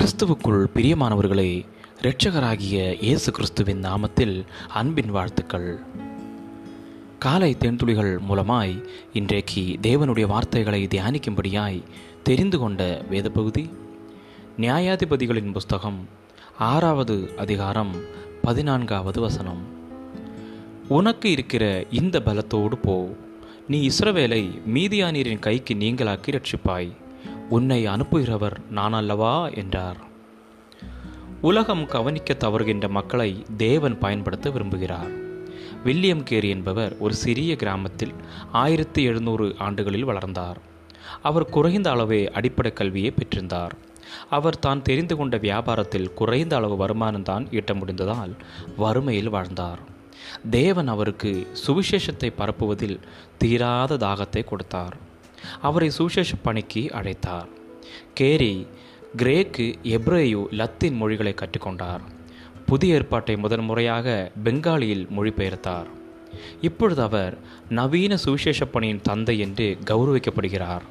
கிறிஸ்துவுக்குள் பிரியமானவர்களே இரட்சகராகிய இயேசு கிறிஸ்துவின் நாமத்தில் அன்பின் வாழ்த்துக்கள். காலை தேன்துளிகள் மூலமாய் இன்றைக்கு தேவனுடைய வார்த்தைகளை தியானிக்கும்படியாய் தெரிந்து கொண்ட வேத பகுதி நியாயாதிபதிகளின் புஸ்தகம் ஆறாவது அதிகாரம் பதினான்காவது வசனம். உனக்கு இருக்கிற இந்த பலத்தோடு போ. நீ இஸ்ரவேலை மீதியானியரின் கைக்கு நீங்களாக்கி ரட்சிப்பாய் உன்னை அனுப்புகிறவர் நான் அல்லவா என்றார். உலகம் கவனிக்க தவறுகின்ற மக்களை தேவன் பயன்படுத்த விரும்புகிறார். வில்லியம் கேரி என்பவர் ஒரு சிறிய கிராமத்தில் ஆயிரத்தி எழுநூறு ஆண்டுகளில் வளர்ந்தார். அவர் குறைந்த அளவே அடிப்படை கல்வியை பெற்றிருந்தார். அவர் தான் தெரிந்து கொண்ட வியாபாரத்தில் குறைந்த அளவு வருமானம்தான் ஈட்ட முடிந்ததால் வறுமையில் வாழ்ந்தார். தேவன் அவருக்கு சுவிசேஷத்தை பரப்புவதில் தீராத தாகத்தை கொடுத்தார். அவரை சுசேஷ பணிக்கு அழைத்தார். கேரி கிரேக்கு எப்ரேயு லத்தீன் மொழிகளை கற்றுக்கொண்டார். புதிய ஏற்பாட்டை முதன் முறையாக பெங்காலியில் மொழிபெயர்த்தார். இப்பொழுது அவர் நவீன சுவிசேஷ பணியின் தந்தை என்று கௌரவிக்கப்படுகிறார்.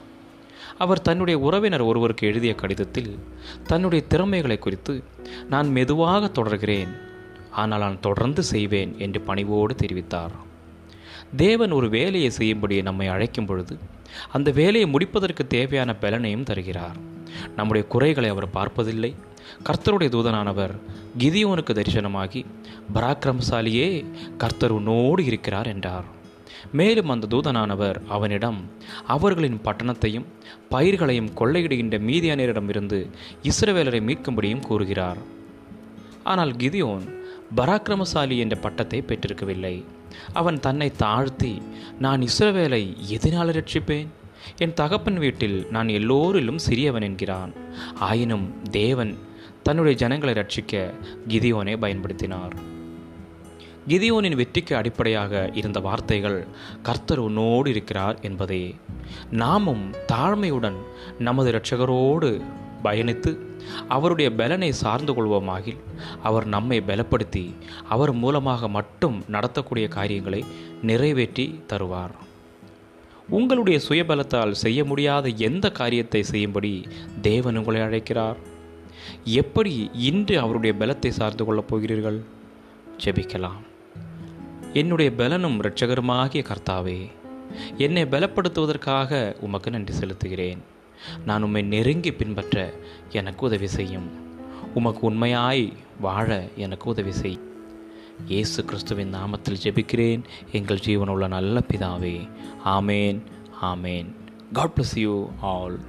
அவர் தன்னுடைய உறவினர் ஒருவருக்கு எழுதிய கடிதத்தில் தன்னுடைய திறமைகளை குறித்து நான் மெதுவாக தொடர்கிறேன். ஆனால் நான் தொடர்ந்து செய்வேன் என்று பணிவோடு தெரிவித்தார். தேவன் ஒரு வேலையை செய்யும்படி நம்மை அழைக்கும் பொழுது அந்த வேலையை முடிப்பதற்கு தேவையான பலனையும் தருகிறார். நம்முடைய குறைகளை அவர் பார்ப்பதில்லை. கர்த்தருடைய தூதனானவர் கிதியோனுக்கு தரிசனமாகி பராக்கிரமசாலியே கர்த்தர் உன்னோடு இருக்கிறார் என்றார். மேலும் அந்த தூதனானவர் அவனிடம் அவர்களின் பட்டணத்தையும் பயிர்களையும் கொள்ளையிடுகின்ற மீதியானியரிடமிருந்து இஸ்ரவேலரை மீட்கும்படியும் கூறுகிறார். ஆனால் கிதியோன் பராக்கிரமசாலி என்ற பட்டத்தை பெற்றிருக்கவில்லை. அவன் தன்னை தாழ்த்தி நான் இஸ்ரவேலை எதனால் ரட்சிப்பேன்? என் தகப்பன் வீட்டில் நான் எல்லோரிலும் சிறியவன் என்கிறான். ஆயினும் தேவன் தன்னுடைய ஜனங்களை ரட்சிக்க கிதியோனை பயன்படுத்தினார். கிதியோனின் வெற்றிக்கு அடிப்படையாக இருந்த வார்த்தைகள் கர்த்தர் உன்னோடு இருக்கிறார் என்பதே. நாமும் தாழ்மையுடன் நமது இரட்சகரோடு பயணித்து அவருடைய பலனை சார்ந்து கொள்வோமாகில் அவர் நம்மை பலப்படுத்தி அவர் மூலமாக மட்டும் நடத்தக்கூடிய காரியங்களை நிறைவேற்றி தருவார். உங்களுடைய சுயபலத்தால் செய்ய முடியாத எந்த காரியத்தை செய்யும்படி தேவன் உங்களை அழைக்கிறார். எப்படி இன்று அவருடைய பலத்தை சார்ந்து கொள்ளப் போகிறீர்கள்? ஜெபிக்கலாம். என்னுடைய பலனும் இரட்சகருமாகிய கர்த்தாவே என்னை பலப்படுத்துவதற்காக உமக்கு நன்றி செலுத்துகிறேன். நான் உம்மை நெருங்கி பின்பற்ற எனக்கு உதவி செய்யும். உமக்கு உண்மையாய் வாழ எனக்கு உதவி செய். இயேசு கிறிஸ்துவின் நாமத்தில் ஜெபிக்கிறேன். எங்கள் ஜீவனுள்ள நல்ல பிதாவே. ஆமேன் ஆமேன். God bless you all